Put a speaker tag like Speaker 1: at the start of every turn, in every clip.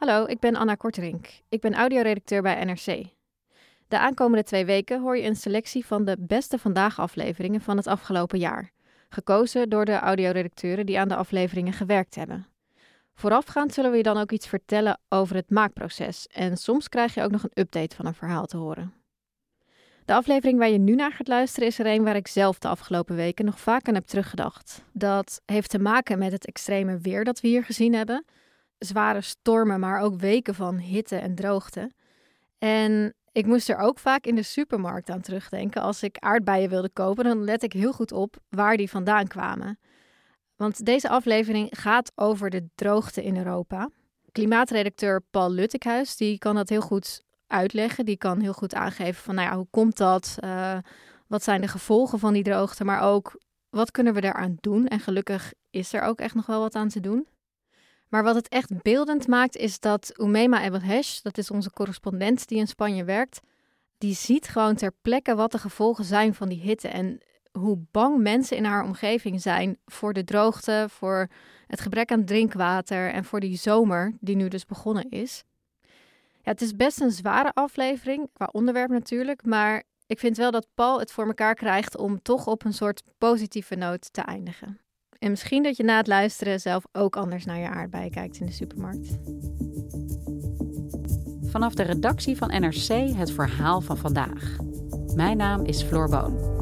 Speaker 1: Hallo, ik ben Anna Korterink. Ik ben audioredacteur bij NRC. De aankomende twee weken hoor je een selectie van de beste vandaag afleveringen van het afgelopen jaar. Gekozen door de audioredacteuren die aan de afleveringen gewerkt hebben. Voorafgaand zullen we je dan ook iets vertellen over het maakproces. En soms krijg je ook nog een update van een verhaal te horen. De aflevering waar je nu naar gaat luisteren is er een waar ik zelf de afgelopen weken nog vaak aan heb teruggedacht. Dat heeft te maken met het extreme weer dat we hier gezien hebben. Zware stormen, maar ook weken van hitte en droogte. En ik moest er ook vaak in de supermarkt aan terugdenken. Als ik aardbeien wilde kopen, dan let ik heel goed op waar die vandaan kwamen. Want deze aflevering gaat over de droogte in Europa. Klimaatredacteur Paul Luttekhuis die kan dat heel goed uitleggen. Die kan heel goed aangeven van, nou hoe komt dat? Uh, wat zijn de gevolgen van die droogte? Maar ook, wat kunnen we daaraan doen? En gelukkig is er ook echt nog wel wat aan te doen. Maar wat het echt beeldend maakt, is dat Umema Ebelhesh, dat is onze correspondent die in Spanje werkt, die ziet gewoon ter plekke wat de gevolgen zijn van die hitte. En hoe bang mensen in haar omgeving zijn voor de droogte, voor het gebrek aan drinkwater en voor die zomer die nu dus begonnen is. Ja, het is best een zware aflevering, qua onderwerp natuurlijk, maar ik vind wel dat Paul het voor elkaar krijgt om toch op een soort positieve noot te eindigen. En misschien dat je na het luisteren zelf ook anders naar je aardbeien kijkt in de supermarkt.
Speaker 2: Vanaf de redactie van NRC het verhaal van vandaag. Mijn naam is Floor Boon.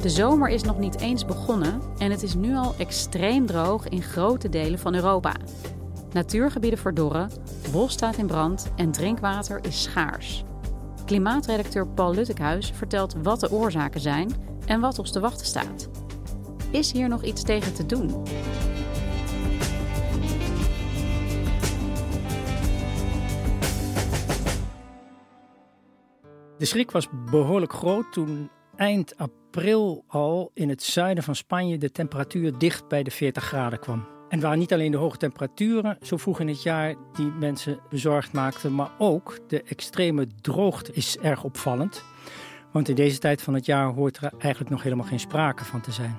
Speaker 2: De zomer is nog niet eens begonnen en het is nu al extreem droog in grote delen van Europa. Natuurgebieden verdorren, bos staat in brand en drinkwater is schaars. Klimaatredacteur Paul Luttekhuis vertelt wat de oorzaken zijn en wat ons te wachten staat. Is hier nog iets tegen te doen?
Speaker 3: De schrik was behoorlijk groot toen eind april al in het zuiden van Spanje de temperatuur dicht bij de 40 graden kwam. En waren niet alleen de hoge temperaturen zo vroeg in het jaar die mensen bezorgd maakten, maar ook de extreme droogte is erg opvallend. Want in deze tijd van het jaar hoort er eigenlijk nog helemaal geen sprake van te zijn.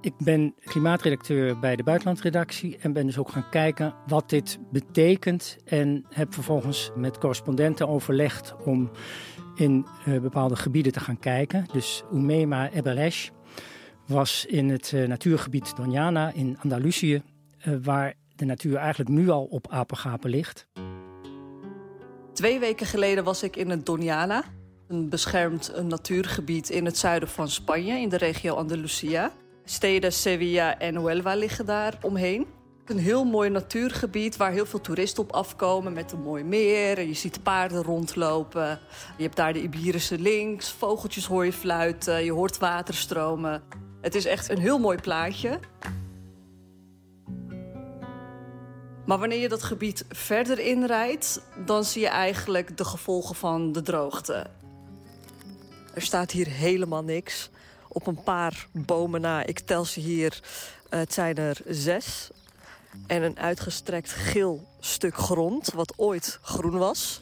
Speaker 3: Ik ben klimaatredacteur bij de buitenlandredactie en ben dus ook gaan kijken wat dit betekent. En heb vervolgens met correspondenten overlegd om in uh, bepaalde gebieden te gaan kijken. Dus Umema Ebelesh was in het uh, natuurgebied Doñana in Andalusië, waar de natuur eigenlijk nu al op apengapen ligt.
Speaker 4: Twee weken geleden was ik in het Doñana, een beschermd een natuurgebied in het zuiden van Spanje, in de regio Andalusia. Steden Sevilla en Huelva liggen daar omheen. Een heel mooi natuurgebied waar heel veel toeristen op afkomen met een mooi meer. Je ziet paarden rondlopen. Je hebt daar de Iberische links, vogeltjes hoor je fluiten, je hoort water stromen. Het is echt een heel mooi plaatje. Maar wanneer je dat gebied verder inrijdt, dan zie je eigenlijk de gevolgen van de droogte. Er staat hier helemaal niks. Op een paar bomen na, ik tel ze hier, het zijn er zes en een uitgestrekt geel stuk grond, wat ooit groen was.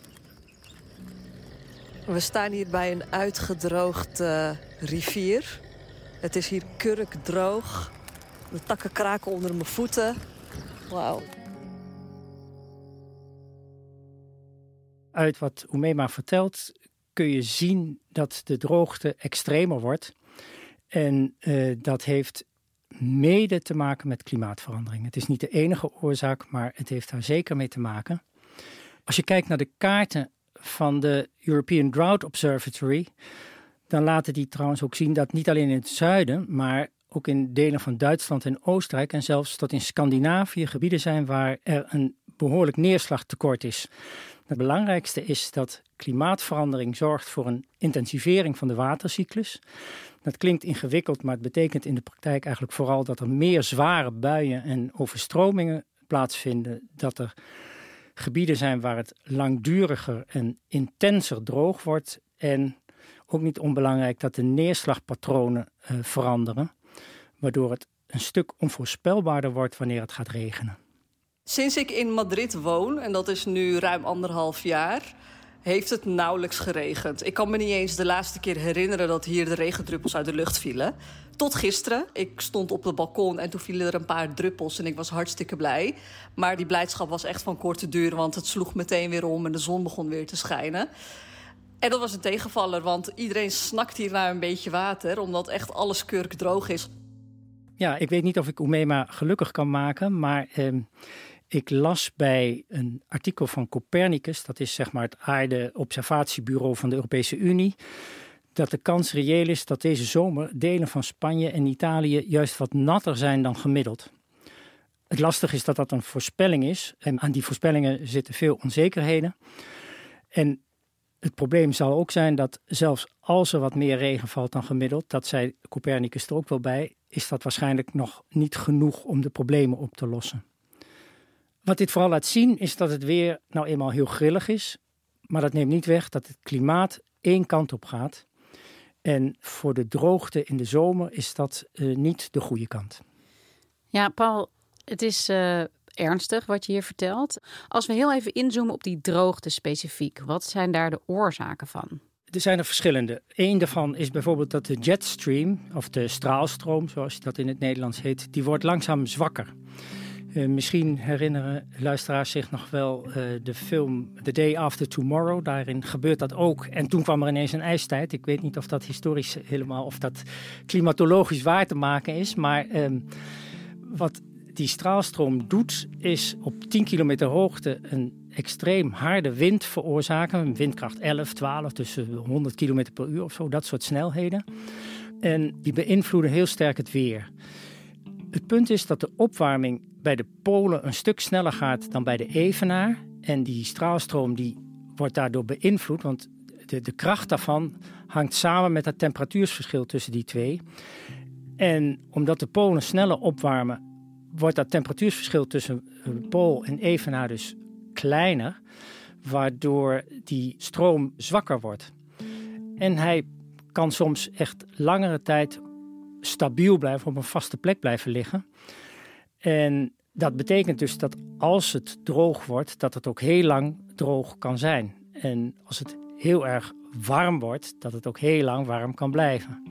Speaker 4: We staan hier bij een uitgedroogde rivier. Het is hier kurkdroog. De takken kraken onder mijn voeten. Wauw.
Speaker 3: Uit wat Oemema vertelt kun je zien dat de droogte extremer wordt. En uh, dat heeft mede te maken met klimaatverandering. Het is niet de enige oorzaak, maar het heeft daar zeker mee te maken. Als je kijkt naar de kaarten van de European Drought Observatory, dan laten die trouwens ook zien dat niet alleen in het zuiden, maar ook in delen van Duitsland en Oostenrijk en zelfs tot in Scandinavië gebieden zijn waar er een behoorlijk neerslagtekort is. Het belangrijkste is dat klimaatverandering zorgt voor een intensivering van de watercyclus. Dat klinkt ingewikkeld, maar het betekent in de praktijk eigenlijk vooral dat er meer zware buien en overstromingen plaatsvinden. Dat er gebieden zijn waar het langduriger en intenser droog wordt. En ook niet onbelangrijk dat de neerslagpatronen uh, veranderen, waardoor het een stuk onvoorspelbaarder wordt wanneer het gaat regenen.
Speaker 4: Sinds ik in Madrid woon, en dat is nu ruim anderhalf jaar, heeft het nauwelijks geregend. Ik kan me niet eens de laatste keer herinneren dat hier de regendruppels uit de lucht vielen. Tot gisteren. Ik stond op het balkon en toen vielen er een paar druppels en ik was hartstikke blij. Maar die blijdschap was echt van korte duur, want het sloeg meteen weer om en de zon begon weer te schijnen. En dat was een tegenvaller, want iedereen snakt hier naar een beetje water, omdat echt alles kurkdroog is.
Speaker 3: Ja, ik weet niet of ik Oemema gelukkig kan maken, maar eh, ik las bij een artikel van Copernicus, dat is zeg maar het aarde-observatiebureau van de Europese Unie, dat de kans reëel is dat deze zomer delen van Spanje en Italië juist wat natter zijn dan gemiddeld. Het lastige is dat dat een voorspelling is en aan die voorspellingen zitten veel onzekerheden. En het probleem zal ook zijn dat zelfs als er wat meer regen valt dan gemiddeld, dat zei Copernicus er ook wel bij, is dat waarschijnlijk nog niet genoeg om de problemen op te lossen. Wat dit vooral laat zien is dat het weer nou eenmaal heel grillig is, maar dat neemt niet weg dat het klimaat één kant op gaat. En voor de droogte in de zomer is dat uh, niet de goede kant.
Speaker 2: Ja, Paul, het is uh, ernstig wat je hier vertelt. Als we heel even inzoomen op die droogte specifiek, wat zijn daar de oorzaken van?
Speaker 3: Er zijn er verschillende. Eén daarvan is bijvoorbeeld dat de jetstream, of de straalstroom, zoals dat in het Nederlands heet, die wordt langzaam zwakker. Uh, misschien herinneren luisteraars zich nog wel uh, de film The Day After Tomorrow. Daarin gebeurt dat ook. En toen kwam er ineens een ijstijd. Ik weet niet of dat historisch helemaal, of dat klimatologisch waar te maken is. Maar uh, wat die straalstroom doet, is op 10 kilometer hoogte een extreem harde wind veroorzaken. Een windkracht 11, 12, tussen 100 kilometer per uur of zo, dat soort snelheden. En die beïnvloeden heel sterk het weer. Het punt is dat de opwarming bij de polen een stuk sneller gaat dan bij de evenaar. En die straalstroom die wordt daardoor beïnvloed, want de, de kracht daarvan hangt samen met het temperatuursverschil tussen die twee. En omdat de polen sneller opwarmen, wordt dat temperatuursverschil tussen pool en evenaar dus kleiner, waardoor die stroom zwakker wordt. En hij kan soms echt langere tijd stabiel blijven, op een vaste plek blijven liggen. En dat betekent dus dat als het droog wordt, dat het ook heel lang droog kan zijn. En als het heel erg warm wordt, dat het ook heel lang warm kan blijven.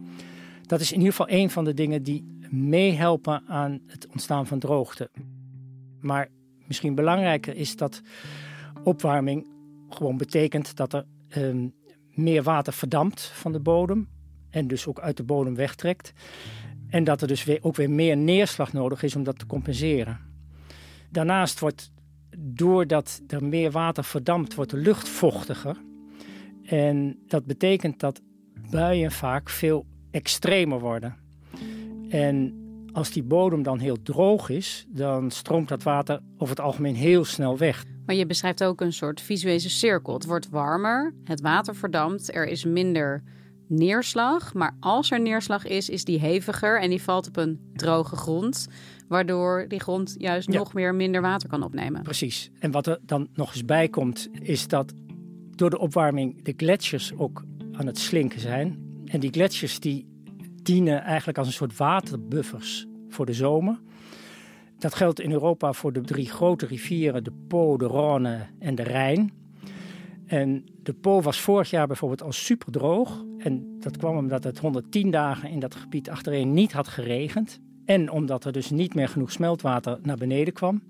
Speaker 3: Dat is in ieder geval een van de dingen die meehelpen aan het ontstaan van droogte. Maar misschien belangrijker is dat opwarming gewoon betekent dat er um, meer water verdampt van de bodem en dus ook uit de bodem wegtrekt. En dat er dus ook weer meer neerslag nodig is om dat te compenseren. Daarnaast wordt, doordat er meer water verdampt, wordt de lucht vochtiger. En dat betekent dat buien vaak veel extremer worden. En als die bodem dan heel droog is, dan stroomt dat water over het algemeen heel snel weg.
Speaker 2: Maar je beschrijft ook een soort visuele cirkel. Het wordt warmer, het water verdampt, er is minder neerslag. Maar als er neerslag is, is die heviger en die valt op een droge grond. Waardoor die grond juist nog meer minder water kan opnemen.
Speaker 3: Precies. En wat er dan nog eens bij komt, is dat door de opwarming de gletsjers ook aan het slinken zijn. En die gletsjers die dienen eigenlijk als een soort waterbuffers voor de zomer. Dat geldt in Europa voor de drie grote rivieren, de Po, de Rhône en de Rijn. En de Po was vorig jaar bijvoorbeeld al super droog. En dat kwam omdat het 110 dagen in dat gebied achtereen niet had geregend. En omdat er dus niet meer genoeg smeltwater naar beneden kwam.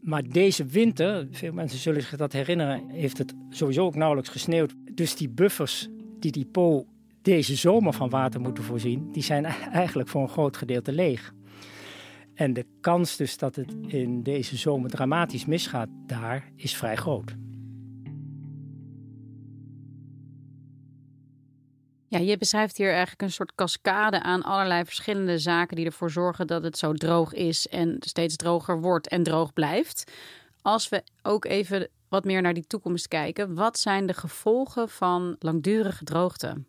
Speaker 3: Maar deze winter, veel mensen zullen zich dat herinneren, heeft het sowieso ook nauwelijks gesneeuwd. Dus die buffers die die Po deze zomer van water moeten voorzien, die zijn eigenlijk voor een groot gedeelte leeg. En de kans dus dat het in deze zomer dramatisch misgaat daar is vrij groot.
Speaker 2: Ja, je beschrijft hier eigenlijk een soort cascade aan allerlei verschillende zaken die ervoor zorgen dat het zo droog is en steeds droger wordt en droog blijft. Als we ook even wat meer naar die toekomst kijken, wat zijn de gevolgen van langdurige droogte?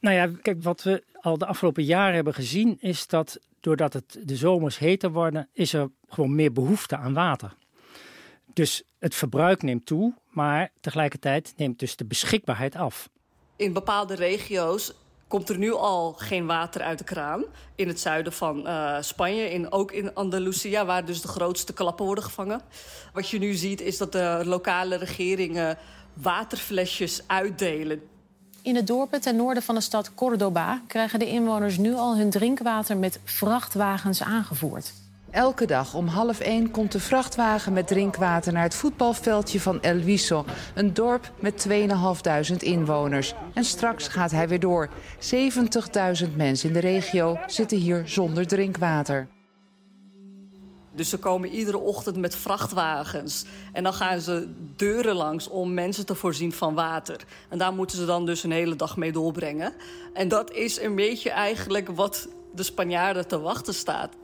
Speaker 3: Nou ja, kijk, wat we al de afgelopen jaren hebben gezien is dat doordat het de zomers heter worden, is er gewoon meer behoefte aan water. Dus het verbruik neemt toe, maar tegelijkertijd neemt dus de beschikbaarheid af.
Speaker 4: In bepaalde regio's komt er nu al geen water uit de kraan. In het zuiden van uh, Spanje, in, ook in Andalusia, waar dus de grootste klappen worden gevangen. Wat je nu ziet is dat de lokale regeringen waterflesjes uitdelen.
Speaker 5: In het dorpen ten noorden van de stad Córdoba krijgen de inwoners nu al hun drinkwater met vrachtwagens aangevoerd.
Speaker 6: Elke dag om half één komt de vrachtwagen met drinkwater naar het voetbalveldje van El Viso. Een dorp met 2.500 inwoners. En straks gaat hij weer door. 70.000 mensen in de regio zitten hier zonder drinkwater.
Speaker 4: Dus ze komen iedere ochtend met vrachtwagens. En dan gaan ze deuren langs om mensen te voorzien van water. En daar moeten ze dan dus een hele dag mee doorbrengen. En dat is een beetje eigenlijk wat de Spanjaarden te wachten staat.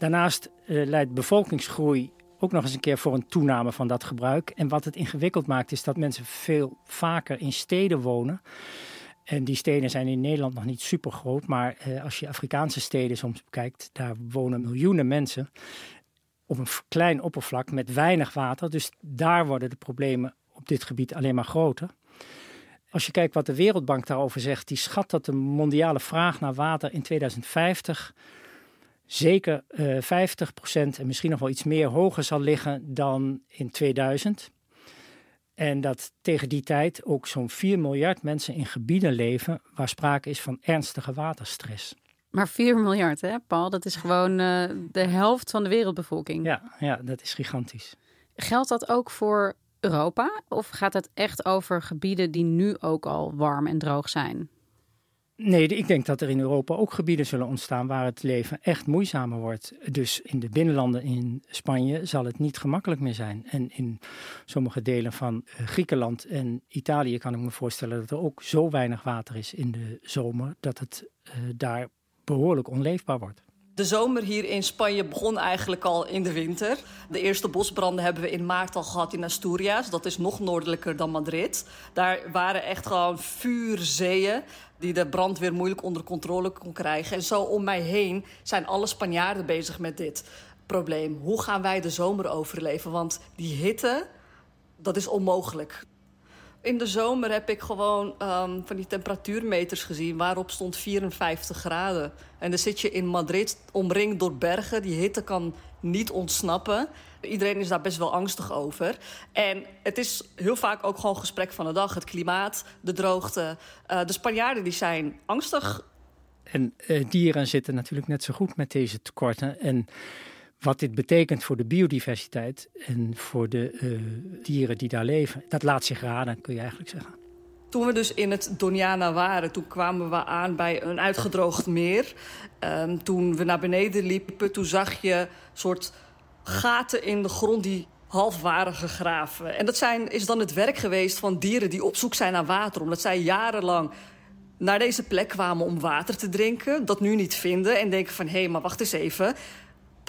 Speaker 3: Daarnaast uh, leidt bevolkingsgroei ook nog eens een keer voor een toename van dat gebruik. En wat het ingewikkeld maakt, is dat mensen veel vaker in steden wonen. En die steden zijn in Nederland nog niet super groot. Maar eh, als je Afrikaanse steden soms bekijkt, daar wonen miljoenen mensen op een klein oppervlak met weinig water. Dus daar worden de problemen op dit gebied alleen maar groter. Als je kijkt wat de Wereldbank daarover zegt, die schat dat de mondiale vraag naar water in 2050 zeker uh, eh, 50% en misschien nog wel iets meer hoger zal liggen dan in 2000. En dat tegen die tijd ook zo'n 4 miljard mensen in gebieden leven waar sprake is van ernstige waterstress.
Speaker 2: Maar 4 miljard, hè, Paul? Dat is gewoon uh, de helft van de wereldbevolking.
Speaker 3: Ja, ja, dat is gigantisch.
Speaker 2: Geldt dat ook voor Europa? Of gaat het echt over gebieden die nu ook al warm en droog zijn?
Speaker 3: Nee, ik denk dat er in Europa ook gebieden zullen ontstaan waar het leven echt moeizamer wordt. Dus in de binnenlanden in Spanje zal het niet gemakkelijk meer zijn. En in sommige delen van eh, Griekenland en Italië kan ik me voorstellen dat er ook zo weinig water is in de zomer dat het uh, daar behoorlijk onleefbaar wordt.
Speaker 4: De zomer hier in Spanje begon eigenlijk al in de winter. De eerste bosbranden hebben we in maart al gehad in Asturias. Dat is nog noordelijker dan Madrid. Daar waren echt gewoon vuurzeeën die de brandweer moeilijk onder controle kon krijgen. En zo om mij heen zijn alle Spanjaarden bezig met dit probleem. Hoe gaan wij de zomer overleven? Want die hitte, dat is onmogelijk. In de zomer heb ik gewoon um, van die temperatuurmeters gezien waarop stond 54 graden. En dan zit je in Madrid omringd door bergen. Die hitte kan niet ontsnappen. Iedereen is daar best wel angstig over. En het is heel vaak ook gewoon gesprek van de dag. Het klimaat, de droogte. Uh, de Spanjaarden die zijn angstig.
Speaker 3: En uh, dieren zitten natuurlijk net zo goed met deze tekorten. En wat dit betekent voor de biodiversiteit en voor de uh, dieren die daar leven, dat laat zich raden, kun je eigenlijk zeggen.
Speaker 4: Toen we dus in het Doniana waren, toen kwamen we aan bij een uitgedroogd meer. Um, toen we naar beneden liepen, toen zag je soort gaten in de grond die half waren gegraven. En dat zijn, is dan het werk geweest van dieren die op zoek zijn naar water. Omdat zij jarenlang naar deze plek kwamen om water te drinken. Dat nu niet vinden en denken van... hé, hey, maar wacht eens even.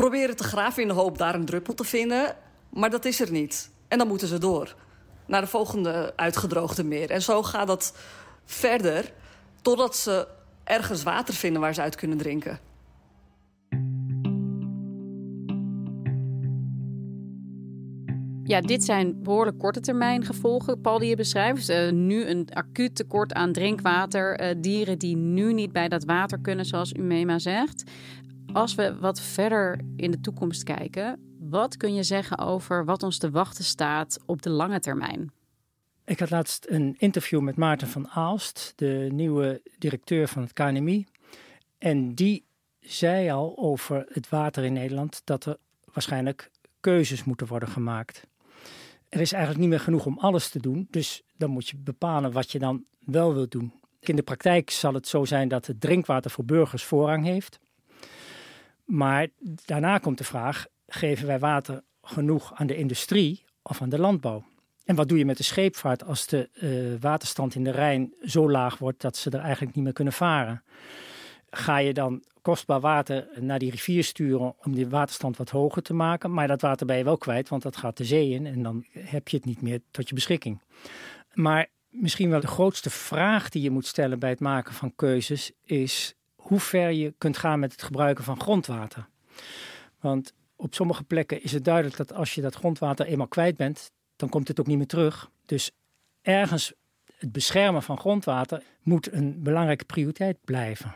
Speaker 4: Proberen te graven in de hoop daar een druppel te vinden. Maar dat is er niet. En dan moeten ze door. Naar de volgende uitgedroogde meer. En zo gaat dat verder. Totdat ze ergens water vinden waar ze uit kunnen drinken.
Speaker 2: Ja, dit zijn behoorlijk korte termijn gevolgen, Paul, die je beschrijft. Uh, nu een acuut tekort aan drinkwater. Uh, dieren die nu niet bij dat water kunnen, zoals Umema zegt. Als we wat verder in de toekomst kijken, wat kun je zeggen over wat ons te wachten staat op de lange termijn?
Speaker 3: Ik had laatst een interview met Maarten van Aalst, de nieuwe directeur van het KNMI. En die zei al over het water in Nederland dat er waarschijnlijk keuzes moeten worden gemaakt. Er is eigenlijk niet meer genoeg om alles te doen, dus dan moet je bepalen wat je dan wel wilt doen. In de praktijk zal het zo zijn dat het drinkwater voor burgers voorrang heeft. Maar daarna komt de vraag: geven wij water genoeg aan de industrie of aan de landbouw? En wat doe je met de scheepvaart als de uh, waterstand in de Rijn zo laag wordt dat ze er eigenlijk niet meer kunnen varen? Ga je dan kostbaar water naar die rivier sturen om die waterstand wat hoger te maken? Maar dat water ben je wel kwijt, want dat gaat de zee in en dan heb je het niet meer tot je beschikking. Maar misschien wel de grootste vraag die je moet stellen bij het maken van keuzes is hoe ver je kunt gaan met het gebruiken van grondwater. Want op sommige plekken is het duidelijk dat als je dat grondwater eenmaal kwijt bent, dan komt het ook niet meer terug. Dus ergens het beschermen van grondwater moet een belangrijke prioriteit blijven.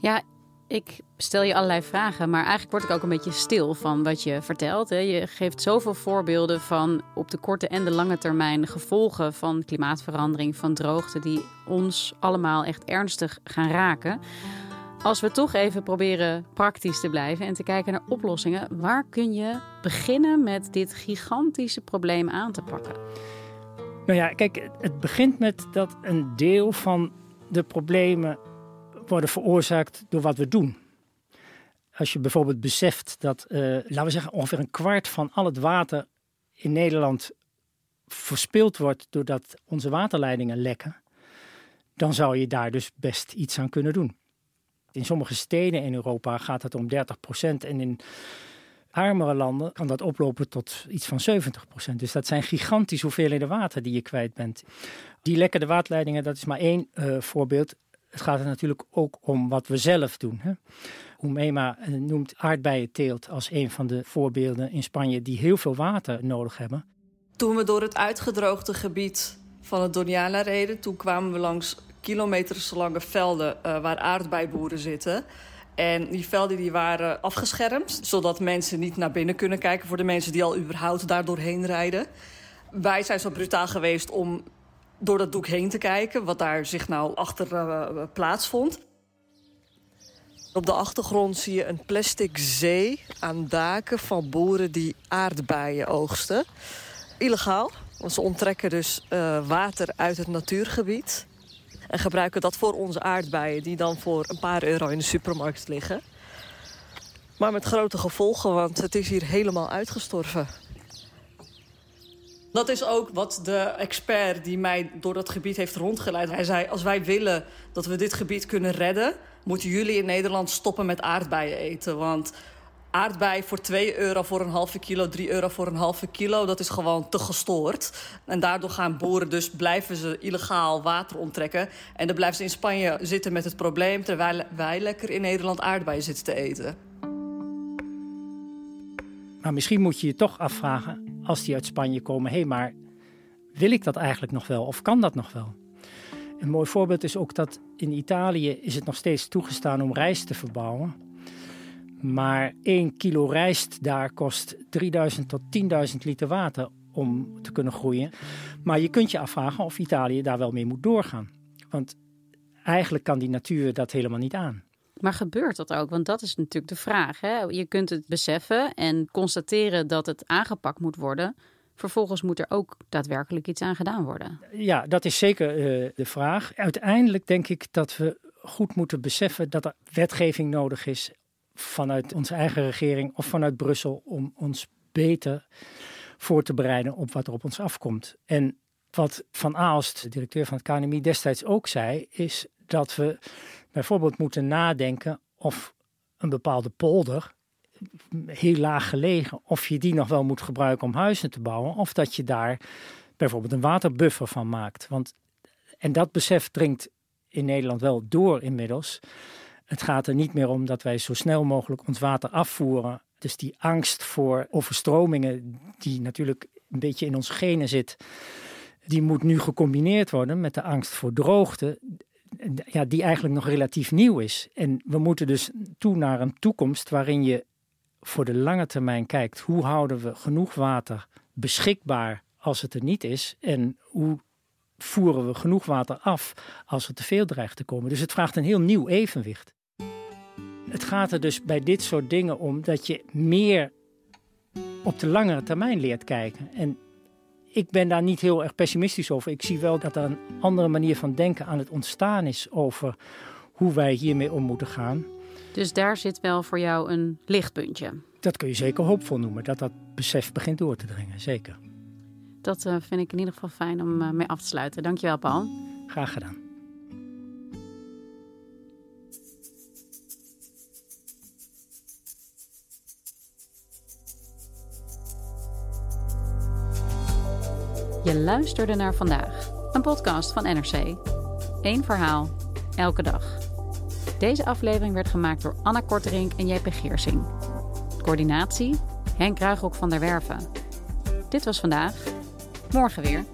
Speaker 2: Ja, ik stel je allerlei vragen, maar eigenlijk word ik ook een beetje stil van wat je vertelt. Hè. Je geeft zoveel voorbeelden van op de korte en de lange termijn gevolgen van klimaatverandering, van droogte, die ons allemaal echt ernstig gaan raken. Als we toch even proberen praktisch te blijven en te kijken naar oplossingen, waar kun je beginnen met dit gigantische probleem aan te pakken?
Speaker 3: Nou ja, kijk, het begint met dat een deel van de problemen worden veroorzaakt door wat we doen. Als je bijvoorbeeld beseft dat, uh, laten we zeggen, ongeveer een kwart van al het water in Nederland verspild wordt doordat onze waterleidingen lekken, dan zou je daar dus best iets aan kunnen doen. In sommige steden in Europa gaat het om 30 procent en in armere landen kan dat oplopen tot iets van 70 procent. Dus dat zijn gigantische hoeveelheden water die je kwijt bent. Die lekkende waterleidingen, dat is maar één uh, voorbeeld. Het gaat er natuurlijk ook om wat we zelf doen. Hè. Eh, noemt aardbeienteelt als een van de voorbeelden in Spanje die heel veel water nodig hebben.
Speaker 4: Toen we door het uitgedroogde gebied van het Doniana reden, toen kwamen we langs kilometerslange velden uh, waar aardbeiboeren zitten. En die velden die waren afgeschermd, zodat mensen niet naar binnen kunnen kijken voor de mensen die al überhaupt daar doorheen rijden. Wij zijn zo brutaal geweest om door dat doek heen te kijken, wat daar zich nou achter uh, plaatsvond. Op de achtergrond zie je een plastic zee aan daken van boeren die aardbeien oogsten. Illegaal, want ze onttrekken dus uh, water uit het natuurgebied. En gebruiken dat voor onze aardbeien, die dan voor een paar euro in de supermarkt liggen. Maar met grote gevolgen, want het is hier helemaal uitgestorven. Dat is ook wat de expert die mij door dat gebied heeft rondgeleid. Hij zei, als wij willen dat we dit gebied kunnen redden... moeten jullie in Nederland stoppen met aardbeien eten. Want aardbei voor 2 euro voor een halve kilo, 3 euro voor een halve kilo... dat is gewoon te gestoord. En daardoor gaan boeren dus, blijven ze illegaal water onttrekken. En dan blijven ze in Spanje zitten met het probleem... terwijl wij lekker in Nederland aardbeien zitten te eten.
Speaker 3: Maar misschien moet je je toch afvragen, als die uit Spanje komen, hé, hey, maar wil ik dat eigenlijk nog wel of kan dat nog wel? Een mooi voorbeeld is ook dat in Italië is het nog steeds toegestaan om rijst te verbouwen. Maar 1 kilo rijst daar kost 3000 tot 10.000 liter water om te kunnen groeien. Maar je kunt je afvragen of Italië daar wel mee moet doorgaan. Want eigenlijk kan die natuur dat helemaal niet aan.
Speaker 2: Maar gebeurt dat ook? Want dat is natuurlijk de vraag. Hè? Je kunt het beseffen en constateren dat het aangepakt moet worden. Vervolgens moet er ook daadwerkelijk iets aan gedaan worden.
Speaker 3: Ja, dat is zeker uh, de vraag. Uiteindelijk denk ik dat we goed moeten beseffen dat er wetgeving nodig is vanuit onze eigen regering of vanuit Brussel om ons beter voor te bereiden op wat er op ons afkomt. En wat Van Aalst, directeur van het KNMI, destijds ook zei, is dat we bijvoorbeeld moeten nadenken of een bepaalde polder, heel laag gelegen, of je die nog wel moet gebruiken om huizen te bouwen, of dat je daar bijvoorbeeld een waterbuffer van maakt. Want, en dat besef dringt in Nederland wel door inmiddels. Het gaat er niet meer om dat wij zo snel mogelijk ons water afvoeren. Dus die angst voor overstromingen, die natuurlijk een beetje in ons genen zit, die moet nu gecombineerd worden met de angst voor droogte ja, die eigenlijk nog relatief nieuw is. En we moeten dus toe naar een toekomst waarin je voor de lange termijn kijkt hoe houden we genoeg water beschikbaar als het er niet is en hoe voeren we genoeg water af als er te veel dreigt te komen. Dus het vraagt een heel nieuw evenwicht. het gaat er dus bij dit soort dingen om dat je meer op de langere termijn leert kijken. En ik ben daar niet heel erg pessimistisch over. Ik zie wel dat er een andere manier van denken aan het ontstaan is over hoe wij hiermee om moeten gaan.
Speaker 2: Dus daar zit wel voor jou een lichtpuntje.
Speaker 3: Dat kun je zeker hoopvol noemen, dat dat besef begint door te dringen, zeker.
Speaker 2: Dat uh, vind ik in ieder geval fijn om uh, mee af te sluiten. Dankjewel, Paul.
Speaker 3: Graag gedaan.
Speaker 2: Je luisterde naar vandaag, een podcast van NRC. Eén verhaal, elke dag. Deze aflevering werd gemaakt door Anna Korterink en JP Geersing. Coördinatie, Henk Ruigrok van der Werven. Dit was vandaag. Morgen weer.